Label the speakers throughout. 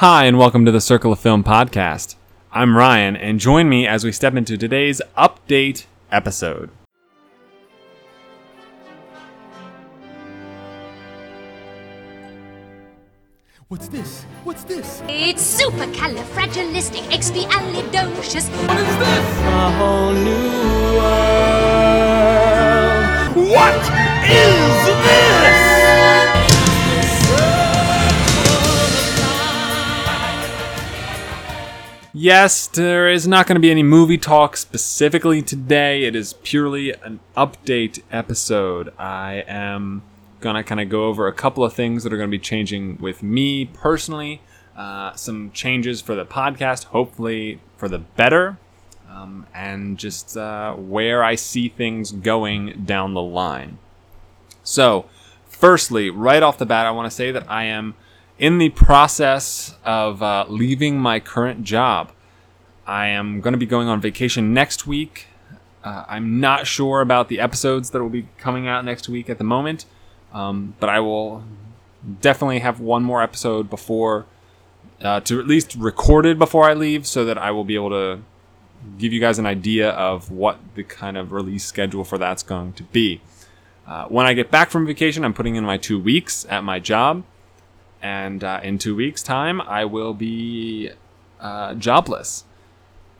Speaker 1: Hi, and welcome to the Circle of Film podcast. I'm Ryan, and join me as we step into today's update episode.
Speaker 2: What's this? What's this?
Speaker 3: It's supercalifragilisticexpialidocious.
Speaker 2: What is this?
Speaker 4: a whole new world.
Speaker 2: What is this?
Speaker 1: Yes, there is not going to be any movie talk specifically today. It is purely an update episode. I am going to kind of go over a couple of things that are going to be changing with me personally, uh, some changes for the podcast, hopefully for the better, um, and just uh, where I see things going down the line. So, firstly, right off the bat, I want to say that I am in the process of uh, leaving my current job. I am going to be going on vacation next week. Uh, I'm not sure about the episodes that will be coming out next week at the moment, um, but I will definitely have one more episode before, uh, to at least recorded before I leave, so that I will be able to give you guys an idea of what the kind of release schedule for that's going to be. Uh, when I get back from vacation, I'm putting in my two weeks at my job, and uh, in two weeks' time, I will be uh, jobless.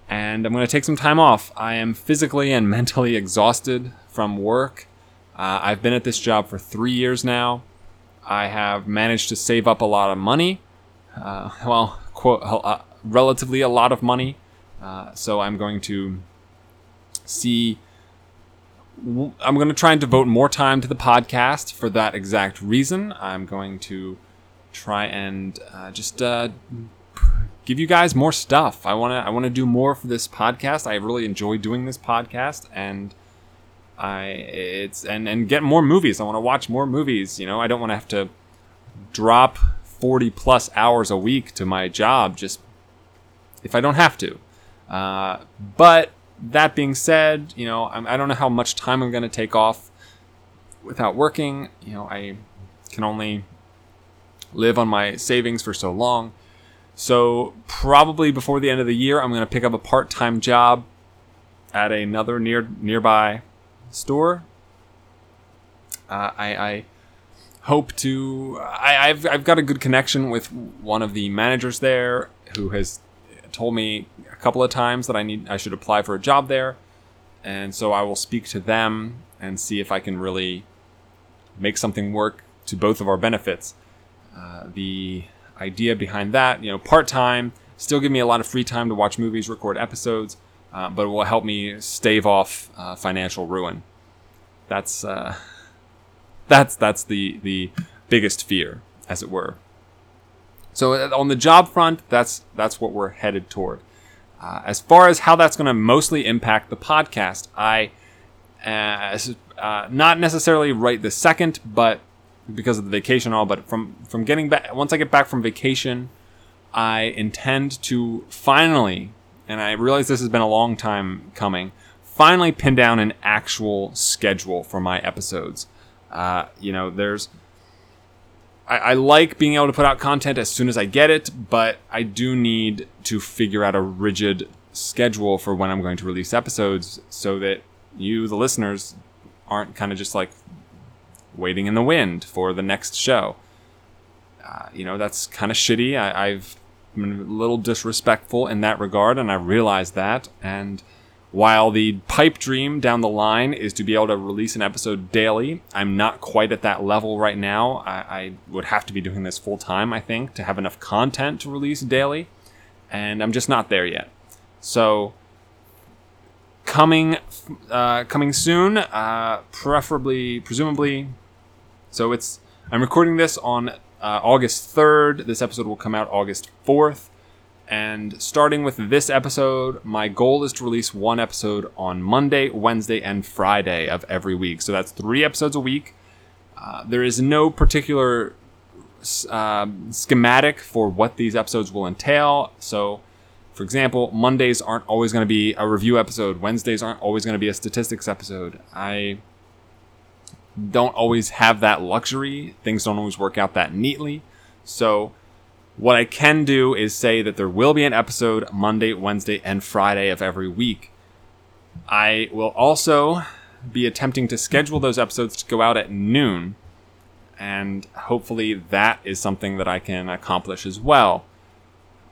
Speaker 1: And I'm going to take some time off. I am physically and mentally exhausted from work. Uh, I've been at this job for three years now. I have managed to save up a lot of money. Uh, well, quote, relatively a lot of money. Uh, so I'm going to see I'm going to try and devote more time to the podcast for that exact reason. I'm going to try and uh, just uh, give you guys more stuff. I want to I want to do more for this podcast. I really enjoy doing this podcast and I it's and and get more movies. I want to watch more movies, you know. I don't want to have to drop 40 plus hours a week to my job just if I don't have to. Uh, but that being said, you know, I'm, I don't know how much time I'm going to take off without working. You know, I can only live on my savings for so long. So probably before the end of the year, I'm going to pick up a part-time job at another near nearby store. Uh, I, I hope to. I, I've I've got a good connection with one of the managers there who has told me a couple of times that I need I should apply for a job there, and so I will speak to them and see if I can really make something work to both of our benefits. Uh, the idea behind that, you know, part time, still give me a lot of free time to watch movies, record episodes, uh, but it will help me stave off uh, financial ruin. That's uh, that's that's the the biggest fear, as it were. So uh, on the job front, that's that's what we're headed toward. As far as how that's going to mostly impact the podcast, I, uh, uh, not necessarily right this second, but because of the vacation all. But from from getting back, once I get back from vacation, I intend to finally, and I realize this has been a long time coming, finally pin down an actual schedule for my episodes. Uh, you know, there's I, I like being able to put out content as soon as I get it, but I do need to figure out a rigid schedule for when I'm going to release episodes so that you, the listeners, aren't kind of just like waiting in the wind for the next show. Uh, you know, that's kind of shitty. I, I've been a little disrespectful in that regard, and I realize that. And while the pipe dream down the line is to be able to release an episode daily, I'm not quite at that level right now. I, I would have to be doing this full time, I think, to have enough content to release daily, and I'm just not there yet. So, coming, uh, coming soon, uh, preferably, presumably. So it's I'm recording this on uh, August 3rd. This episode will come out August 4th. And starting with this episode, my goal is to release one episode on Monday, Wednesday, and Friday of every week. So that's three episodes a week. Uh, there is no particular uh, schematic for what these episodes will entail. So, for example, Mondays aren't always going to be a review episode, Wednesdays aren't always going to be a statistics episode. I don't always have that luxury, things don't always work out that neatly. So, What I can do is say that there will be an episode Monday, Wednesday, and Friday of every week. I will also be attempting to schedule those episodes to go out at noon, and hopefully that is something that I can accomplish as well.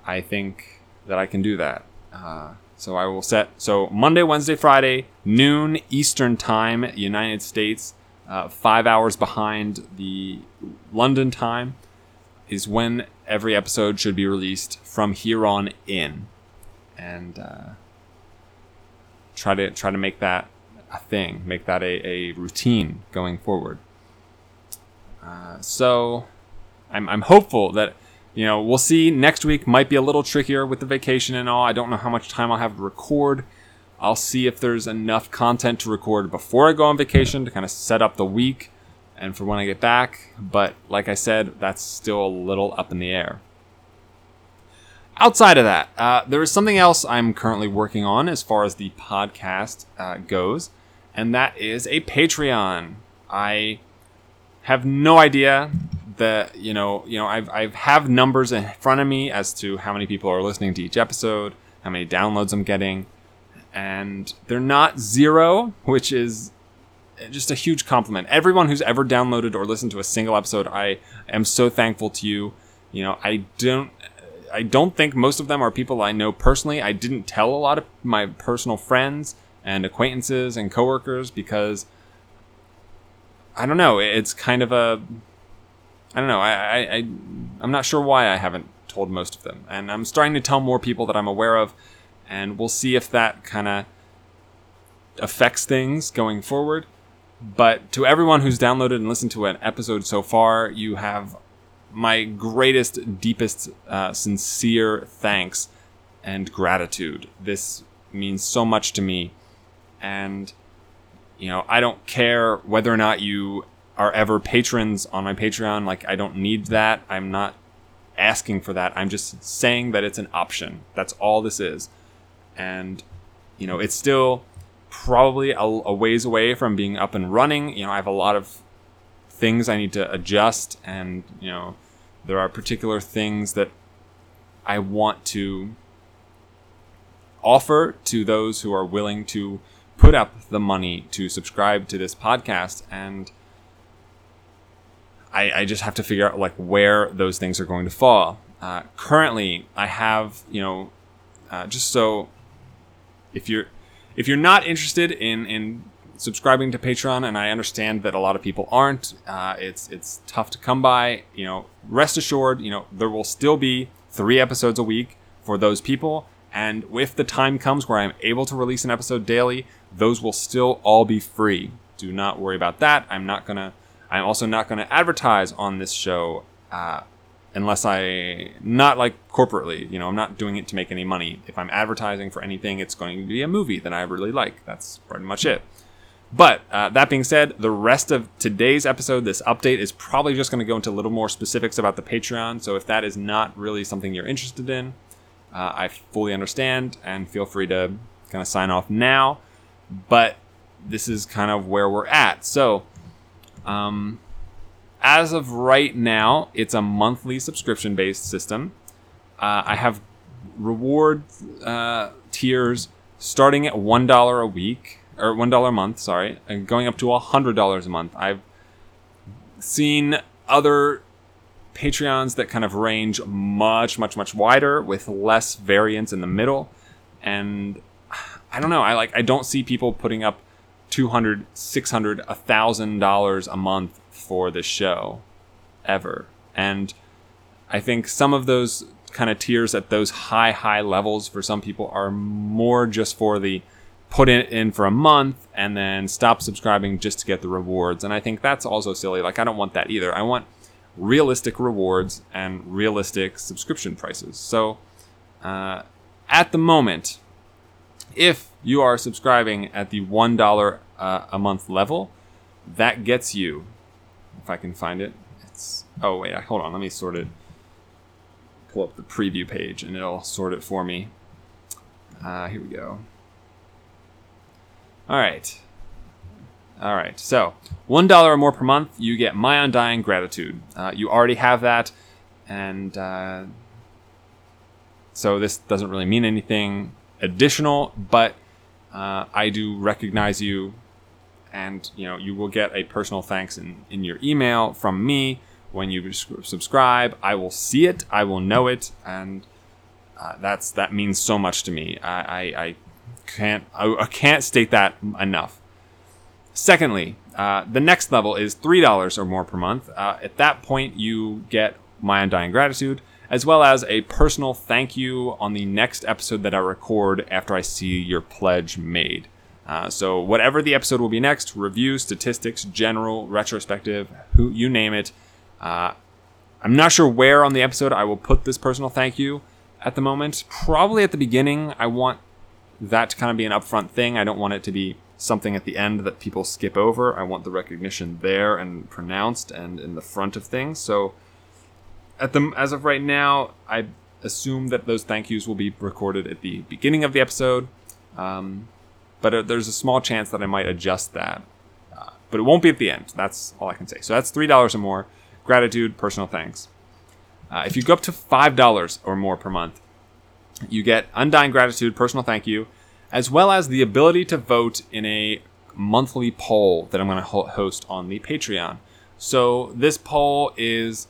Speaker 1: I think that I can do that. Uh, so I will set so Monday, Wednesday, Friday, noon Eastern Time, United States, uh, five hours behind the London time, is when every episode should be released from here on in, and uh, try to try to make that a thing, make that a, a routine going forward. Uh, so I'm, I'm hopeful that you know we'll see. Next week might be a little trickier with the vacation and all. I don't know how much time i'll have to record i'll see if there's enough content to record before i go on vacation to kind of set up the week and for when i get back but like i said that's still a little up in the air. Outside of that uh, there is something else i'm currently working on as far as the podcast uh, goes and that is a patreon. I have no idea that you know you know I've I have numbers in front of me as to how many people are listening to each episode, how many downloads I'm getting, and they're not zero, which is just a huge compliment. Everyone who's ever downloaded or listened to a single episode, I am so thankful to you. You know, I don't I don't think most of them are people I know personally. I didn't tell a lot of my personal friends and acquaintances and coworkers because I don't know. It's kind of a I don't know. I, I, I I'm not sure why I haven't told most of them, and I'm starting to tell more people that I'm aware of, and we'll see if that kind of affects things going forward. But to everyone who's downloaded and listened to an episode so far, you have my greatest, deepest, uh, sincere thanks and gratitude. This means so much to me, and you know, I don't care whether or not you are ever patrons on my Patreon. Like, I don't need that. I'm not asking for that. I'm just saying that it's an option. That's all this is. And, you know, it's still probably a, a ways away from being up and running. You know, I have a lot of things I need to adjust, and, you know, there are particular things that I want to offer to those who are willing to put up the money to subscribe to this podcast and I, I just have to figure out like where those things are going to fall uh, currently i have you know uh, just so if you're if you're not interested in in subscribing to patreon and i understand that a lot of people aren't uh, it's it's tough to come by you know rest assured you know there will still be three episodes a week for those people and if the time comes where i'm able to release an episode daily those will still all be free. Do not worry about that. I'm not gonna. I'm also not gonna advertise on this show uh, unless I not like corporately. You know, I'm not doing it to make any money. If I'm advertising for anything, it's going to be a movie that I really like. That's pretty much it. But uh, that being said, the rest of today's episode, this update, is probably just going to go into a little more specifics about the Patreon. So if that is not really something you're interested in, uh, I fully understand and feel free to kind of sign off now but this is kind of where we're at. So, um, as of right now, it's a monthly subscription based system. Uh, I have reward uh, tiers starting at one dollar a week or one dollar a month, sorry, and going up to hundred dollars a month. I've seen other Patreons that kind of range much, much, much wider with less variance in the middle, and I don't know. I like I don't see people putting up 200 600 1000 dollars a month for this show ever. And i think some of those kind of tiers at those high high levels for some people are more just for the put it in for a month and then stop subscribing just to get the rewards. And i think that's also silly. Like i don't want that either. I want realistic rewards and realistic subscription prices. So uh, at the moment if you are subscribing at the $1 uh, a month level, that gets you, if I can find it, it's, oh wait, hold on, let me sort it, pull up the preview page and it'll sort it for me. Uh, here we go. All right. All right. So, $1 or more per month, you get my undying gratitude. Uh, you already have that and uh, so this doesn't really mean anything additional, but uh, I do recognize you, and you know you will get a personal thanks in, in your email from me when you subscribe. I will see it, I will know it, and uh, that's that means so much to me. I, I, I can't I, I can't state that enough. Secondly, uh, the next level is three dollars or more per month. Uh, at that point, you get my undying gratitude, as well as a personal thank you on the next episode that I record after I see your pledge made. Uh, so whatever the episode will be next, review, statistics, general, retrospective, who you name it. Uh, I'm not sure where on the episode I will put this personal thank you at the moment. Probably at the beginning. I want that to kind of be an upfront thing. I don't want it to be something at the end that people skip over. I want the recognition there and pronounced and in the front of things. So at the as of right now, I assume that those thank yous will be recorded at the beginning of the episode. Um, but there's a small chance that I might adjust that. Uh, but it won't be at the end. That's all I can say. So that's three dollars or more. Gratitude, personal thanks. Uh, if you go up to five dollars or more per month, you get undying gratitude, personal thank you, as well as the ability to vote in a monthly poll that I'm going to ho- host on the Patreon. So this poll is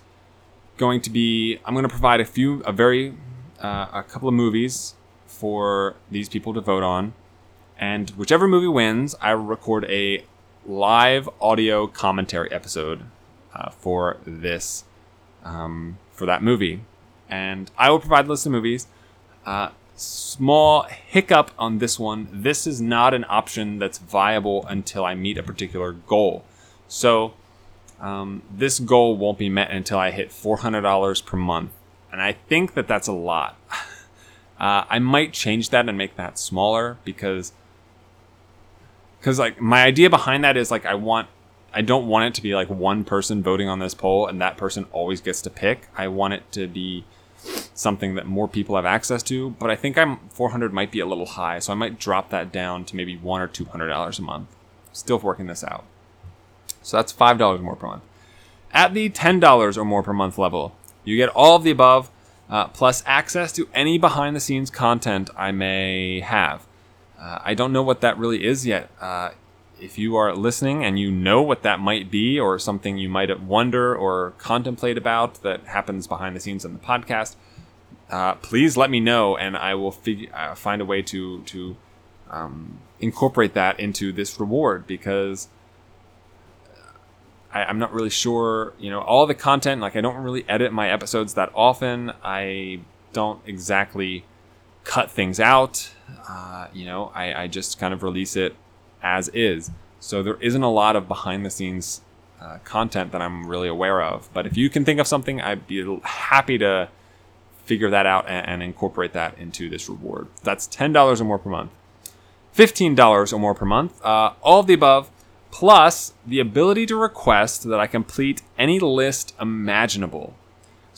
Speaker 1: going to be I'm going to provide a few a very uh, a couple of movies for these people to vote on, and whichever movie wins, I will record a live audio commentary episode uh, for this um, for that movie, and I will provide a list of movies. Uh, small hiccup on this one. This is not an option that's viable until I meet a particular goal. So um, this goal won't be met until I hit $400 per month. And I think that that's a lot. Uh, I might change that and make that smaller because because like my idea behind that is like I want I don't want it to be like one person voting on this poll and that person always gets to pick. I want it to be something that more people have access to, but I think I'm 400 might be a little high, so I might drop that down to maybe 1 or 200 dollars a month. Still working this out. So that's $5 more per month. At the $10 or more per month level, you get all of the above uh, plus access to any behind the scenes content I may have. Uh, I don't know what that really is yet. Uh, if you are listening and you know what that might be, or something you might wonder or contemplate about that happens behind the scenes in the podcast, uh, please let me know, and I will fig- uh, find a way to to um, incorporate that into this reward because I, I'm not really sure. You know, all the content, like I don't really edit my episodes that often. I don't exactly cut things out. Uh, you know, I, I just kind of release it as is. So there isn't a lot of behind the scenes uh, content that I'm really aware of. But if you can think of something, I'd be happy to figure that out and, and incorporate that into this reward. That's $10 or more per month. $15 or more per month. Uh, all of the above, plus the ability to request that I complete any list imaginable.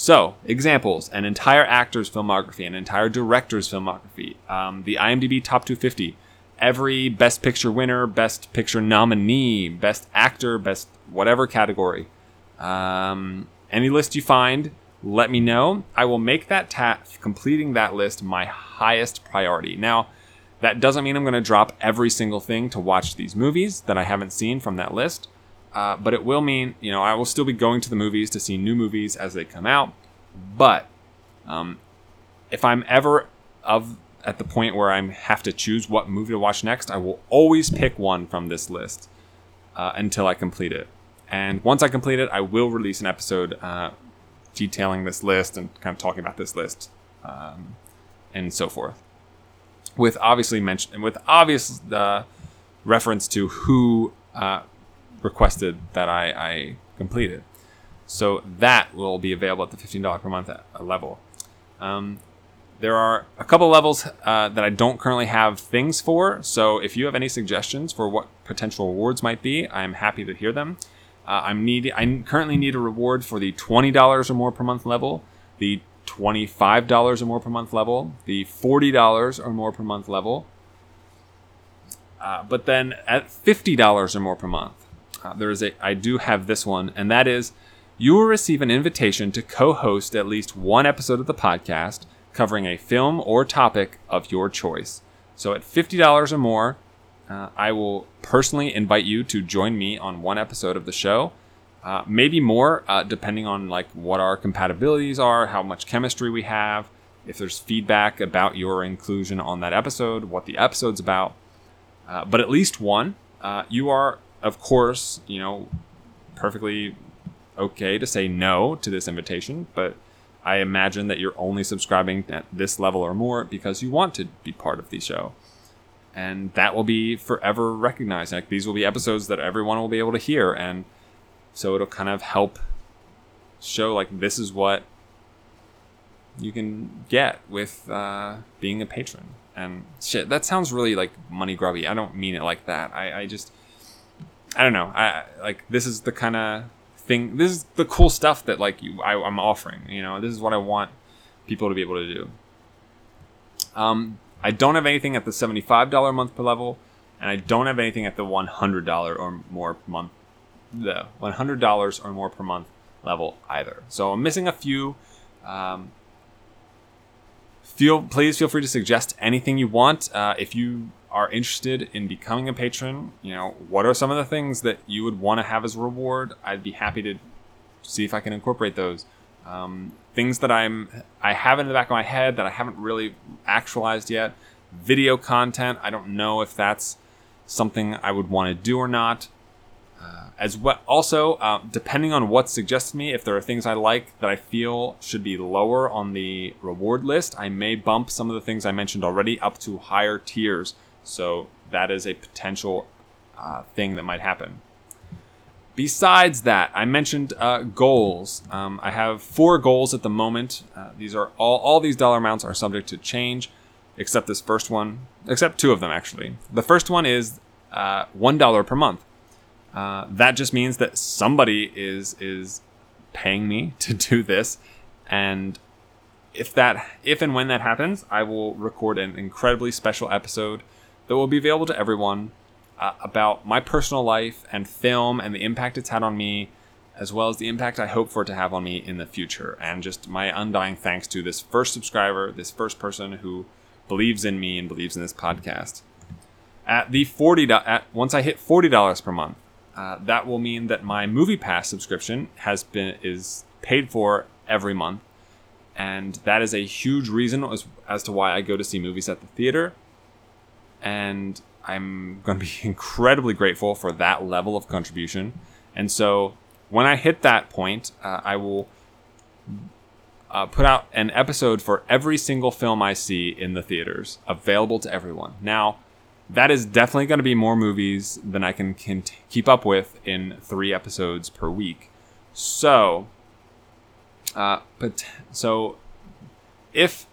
Speaker 1: So, examples an entire actor's filmography, an entire director's filmography, um, the IMDb Top 250, every Best Picture winner, Best Picture nominee, Best Actor, Best whatever category. Um, any list you find, let me know. I will make that task, completing that list, my highest priority. Now, that doesn't mean I'm going to drop every single thing to watch these movies that I haven't seen from that list. Uh, but it will mean, you know, I will still be going to the movies to see new movies as they come out. But um, if I'm ever of at the point where I have to choose what movie to watch next, I will always pick one from this list uh, until I complete it. And once I complete it, I will release an episode uh, detailing this list and kind of talking about this list um, and so forth. With obviously mention with obvious uh, reference to who uh, requested that I, I complete it. So that will be available at the $15 per month uh, level. Um, there are a couple levels uh, that I don't currently have things for. So if you have any suggestions for what potential rewards might be, I'm happy to hear them. Uh, I'm need I currently need a reward for the twenty dollars or more per month level, the twenty-five dollars or more per month level, the forty dollars or more per month level. Uh, but then at fifty dollars or more per month, there is a I do have this one, and that is you will receive an invitation to co host at least one episode of the podcast covering a film or topic of your choice. So at $50 or more, uh, I will personally invite you to join me on one episode of the show. Uh, maybe more, uh, depending on like what our compatibilities are, how much chemistry we have, if there's feedback about your inclusion on that episode, what the episode's about. Uh, but at least one. Uh, you are, of course, you know, perfectly okay to say no to this invitation, but I imagine that you're only subscribing at this level or more because you want to be part of the show. And that will be forever recognized. Like these will be episodes that everyone will be able to hear and so it'll kind of help show like this is what you can get with uh, being a patron. And shit, that sounds really like money grubby. I don't mean it like that. I, I just I don't know. I like this is the kind of thing. This is the cool stuff that like you I, I'm offering. You know, this is what I want people to be able to do. Um, I don't have anything at the seventy-five dollar a month per level, and I don't have anything at the one hundred dollar or more month the $100 or more per month level either. So I'm missing a few. Um, feel please feel free to suggest anything you want. Uh, if you are interested in becoming a patron, you know what are some of the things that you would want to have as a reward? I'd be happy to see if I can incorporate those. Um, things that I'm I have in the back of my head that I haven't really actualized yet. Video content. I don't know if that's something I would want to do or not. Uh, as well, also, uh, depending on what's suggested me, if there are things I like that I feel should be lower on the reward list, I may bump some of the things I mentioned already up to higher tiers. So that is a potential uh, thing that might happen. Besides that, I mentioned uh, goals. Um, I have four goals at the moment. Uh, these are all all these dollar amounts are subject to change, except this first one, except two of them actually. The first one is uh, one dollar per month. Uh, that just means that somebody is is paying me to do this, and if that if and when that happens, I will record an incredibly special episode that will be available to everyone uh, about my personal life and film and the impact it's had on me, as well as the impact I hope for it to have on me in the future, and just my undying thanks to this first subscriber, this first person who believes in me and believes in this podcast. At the forty at once I hit forty dollars per month, uh, that will mean that my MoviePass subscription has been is paid for every month. And that is a huge reason as, as to why i go to see movies at the theater and i'm going to be incredibly grateful for that level of contribution and so when i hit that point uh, i will uh, put out an episode for every single film i see in the theaters available to everyone now that is definitely going to be more movies than I can, can t- keep up with in three episodes per week. So, uh, but so if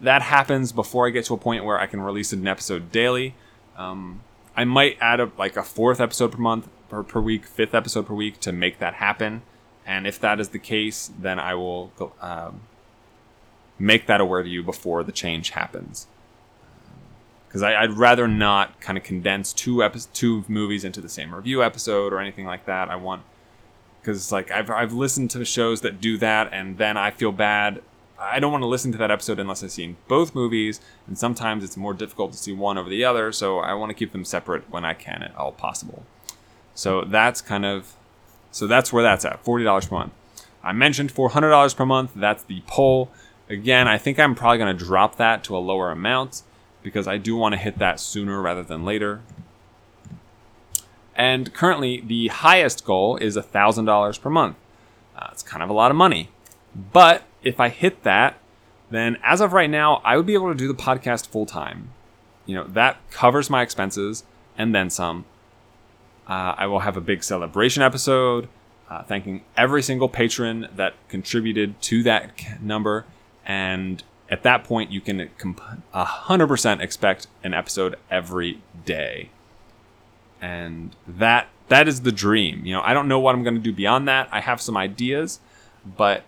Speaker 1: that happens before I get to a point where I can release an episode daily, um, I might add a, like a fourth episode per month per, per week, fifth episode per week to make that happen. And if that is the case, then I will um, make that aware to you before the change happens because I'd rather not kind of condense two epi- two movies into the same review episode or anything like that. I want because like I've I've listened to shows that do that, and then I feel bad. I don't want to listen to that episode unless I've seen both movies, and sometimes it's more difficult to see one over the other. So I want to keep them separate when I can at all possible. So that's kind of so that's where that's at forty dollars per month. I mentioned four hundred dollars per month. That's the poll. Again, I think I'm probably going to drop that to a lower amount because I do want to hit that sooner rather than later. And currently, the highest goal is $1,000 per month. Uh, it's kind of a lot of money. But if I hit that, then as of right now, I would be able to do the podcast full time. You know, that covers my expenses and then some. Uh, I will have a big celebration episode uh, thanking every single patron that contributed to that number and at that point you can 100% expect an episode every day and that that is the dream you know i don't know what i'm going to do beyond that i have some ideas but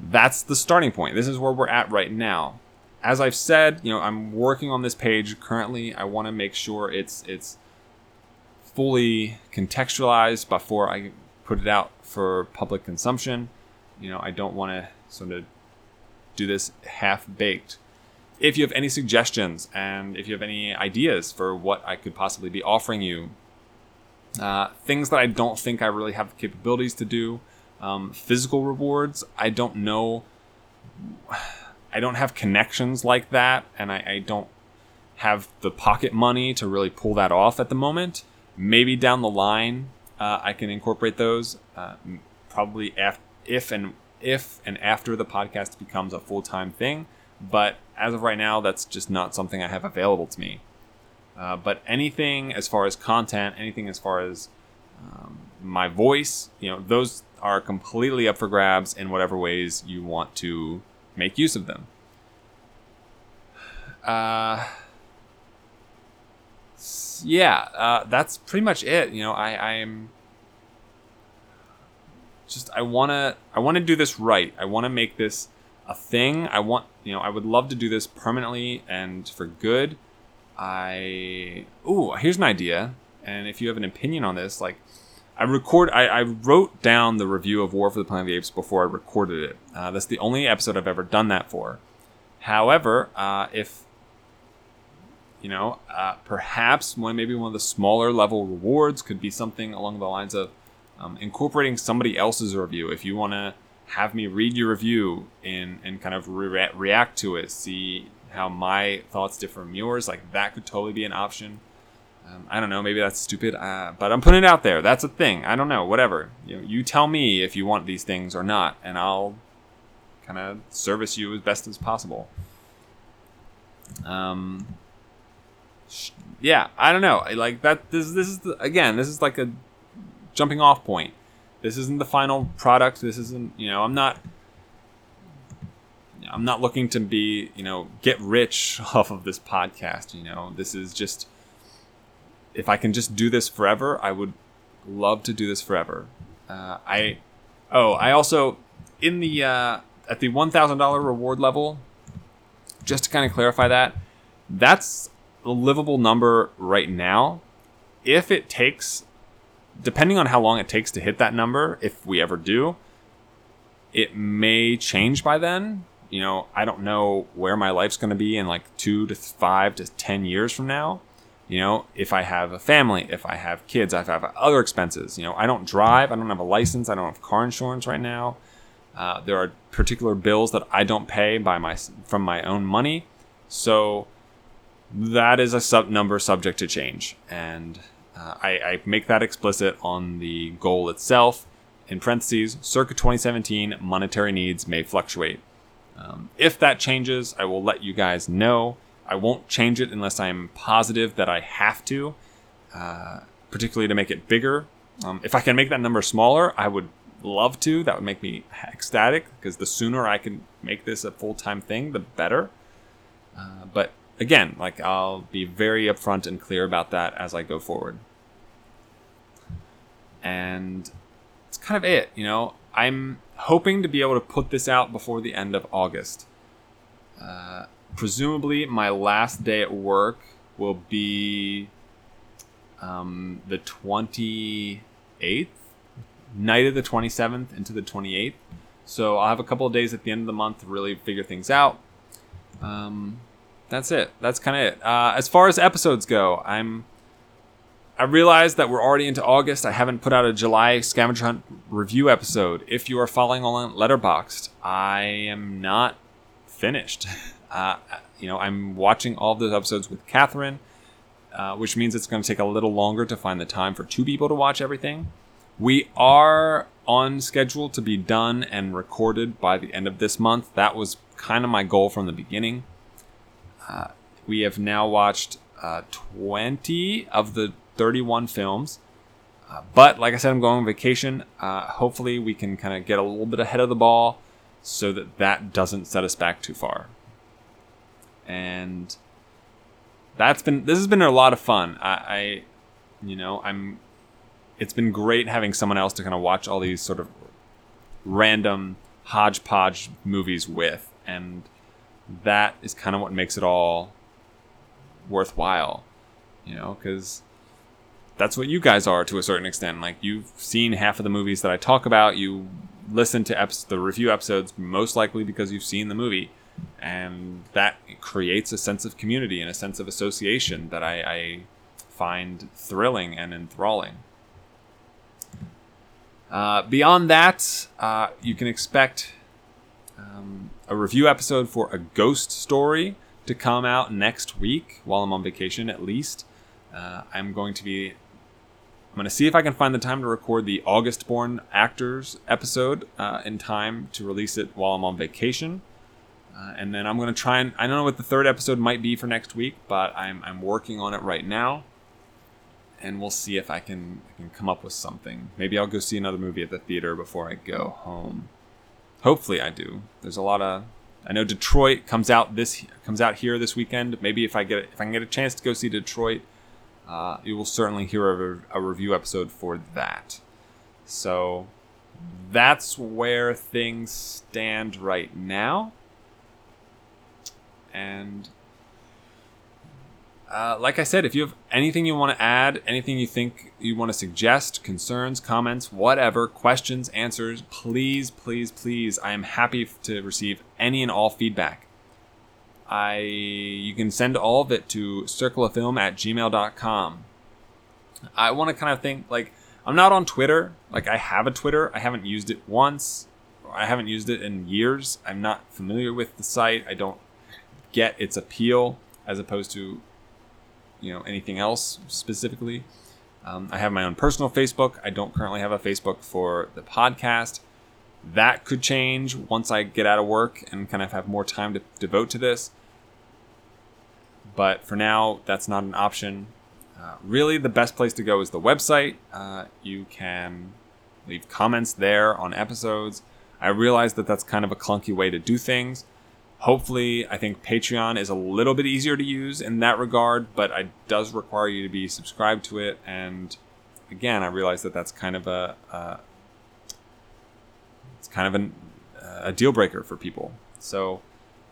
Speaker 1: that's the starting point this is where we're at right now as i've said you know i'm working on this page currently i want to make sure it's it's fully contextualized before i put it out for public consumption. You know, I don't want to sort of do this half baked. If you have any suggestions and if you have any ideas for what I could possibly be offering you, uh, things that I don't think I really have the capabilities to do, um, physical rewards, I don't know. I don't have connections like that, and I, I don't have the pocket money to really pull that off at the moment. Maybe down the line, uh, I can incorporate those. Uh, probably af- if and if and after the podcast becomes a full time thing. But as of right now, that's just not something I have available to me. Uh, but anything as far as content, anything as far as um, my voice, you know, those are completely up for grabs in whatever ways you want to make use of them. Uh, yeah, uh, that's pretty much it. You know, I, I am just I wanna I wanna do this right. I wanna make this a thing. I want you know I would love to do this permanently and for good. I ooh here's an idea, and if you have an opinion on this, like I record I, I wrote down the review of War for the Planet of the Apes before I recorded it. Uh, that's the only episode I've ever done that for. However, uh, if you know, uh, perhaps one maybe one of the smaller level rewards could be something along the lines of um, incorporating somebody else's review. If you want to have me read your review and and kind of re- react to it, see how my thoughts differ from yours, like that could totally be an option. Um, I don't know, maybe that's stupid, uh, but I'm putting it out there. That's a thing. I don't know, whatever. You you tell me if you want these things or not, and I'll kind of service you as best as possible. Um, yeah, I don't know. Like that. This this is the, again. This is like a jumping off point. This isn't the final product. This isn't. You know, I'm not. I'm not looking to be. You know, get rich off of this podcast. You know, this is just. If I can just do this forever, I would love to do this forever. Uh, I. Oh, I also in the uh, at the one thousand dollar reward level. Just to kind of clarify that, that's a livable number right now. If it takes, depending on how long it takes to hit that number, if we ever do, it may change by then. You know, I don't know where my life's going to be in like two to five to 10 years from now. You know, if I have a family, if I have kids, if I have other expenses. You know, I don't drive, I don't have a license, I don't have car insurance right now. Uh, there are particular bills that I don't pay by my from my own money, so that is a sub number subject to change, and uh, I, I make that explicit on the goal itself. In parentheses, circa 2017, monetary needs may fluctuate. Um, if that changes, I will let you guys know. I won't change it unless I'm positive that I have to, uh, particularly to make it bigger. Um, if I can make that number smaller, I would love to. That would make me ecstatic because the sooner I can make this a full time thing, the better. Uh, but again, like I'll be very upfront and clear about that as I go forward. And it's kind of it, you know. I'm hoping to be able to put this out before the end of August. Uh, presumably, my last day at work will be um, the 28th, night of the 27th into the 28th. So I'll have a couple of days at the end of the month to really figure things out. Um, that's it. That's kind of it. Uh, as far as episodes go, I'm. I realize that we're already into August. I haven't put out a July scavenger hunt review episode. If you are following along Letterboxd, I am not finished. Uh, you know, I'm watching all of those episodes with Catherine, uh, which means it's going to take a little longer to find the time for two people to watch everything. We are on schedule to be done and recorded by the end of this month. That was kind of my goal from the beginning. Uh, we have now watched uh, 20 of the 31 films. Uh, but like I said, I'm going on vacation. Uh, hopefully, we can kind of get a little bit ahead of the ball so that that doesn't set us back too far. And that's been this has been a lot of fun. I, I you know, I'm. It's been great having someone else to kind of watch all these sort of random hodgepodge movies with, and that is kind of what makes it all worthwhile. You know, because that's what you guys are to a certain extent. Like you've seen half of the movies that I talk about. You listen to the review episodes most likely because you've seen the movie, and that creates a sense of community and a sense of association that I, I find thrilling and enthralling. Uh, beyond that, uh, you can expect um, a review episode for a ghost story to come out next week while I'm on vacation, at least. Uh, I'm going to be. I'm going to see if I can find the time to record the August Born Actors episode uh, in time to release it while I'm on vacation. Uh, and then I'm going to try and. I don't know what the third episode might be for next week, but I'm, I'm working on it right now. And we'll see if I can, I can come up with something. Maybe I'll go see another movie at the theater before I go home. Hopefully, I do. There's a lot of. I know Detroit comes out this comes out here this weekend. Maybe if I get if I can get a chance to go see Detroit, uh, you will certainly hear a, a review episode for that. So that's where things stand right now. And uh, like I said, if you have anything you want to add, anything you think you want to suggest, concerns, comments, whatever, questions, answers, please, please, please, I am happy to receive any and all feedback. I you can send all of it to circleoffilm at gmail.com. I want to kind of think like I'm not on Twitter. Like I have a Twitter. I haven't used it once. I haven't used it in years. I'm not familiar with the site. I don't get its appeal as opposed to you know anything else specifically. Um, I have my own personal Facebook. I don't currently have a Facebook for the podcast. That could change once I get out of work and kind of have more time to devote to this. But for now, that's not an option. Uh, really, the best place to go is the website. Uh, you can leave comments there on episodes. I realize that that's kind of a clunky way to do things. Hopefully, I think Patreon is a little bit easier to use in that regard, but it does require you to be subscribed to it. And again, I realize that that's kind of a, a it's kind of an, a deal breaker for people. So,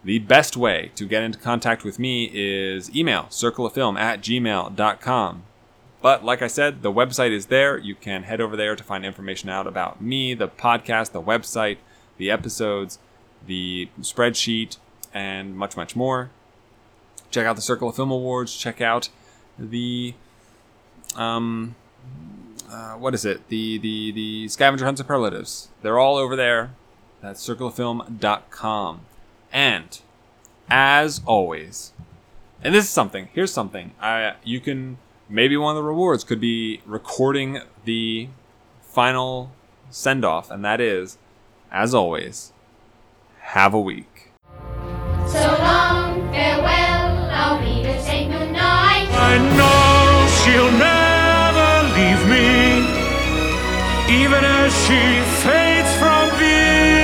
Speaker 1: the best way to get into contact with me is email circleoffilm at gmail.com. But like I said, the website is there. You can head over there to find information out about me, the podcast, the website, the episodes, the spreadsheet, and much, much more. Check out the Circle of Film Awards. Check out the um, uh, what is it? The the the scavenger hunt superlatives. They're all over there. That's circleoffilm.com. And as always, and this is something. Here's something. I you can maybe one of the rewards could be recording the final send off, and that is, as always, have a week.
Speaker 3: So long, farewell, I'll be to say goodnight.
Speaker 4: I know she'll never leave me, even as she fades from view.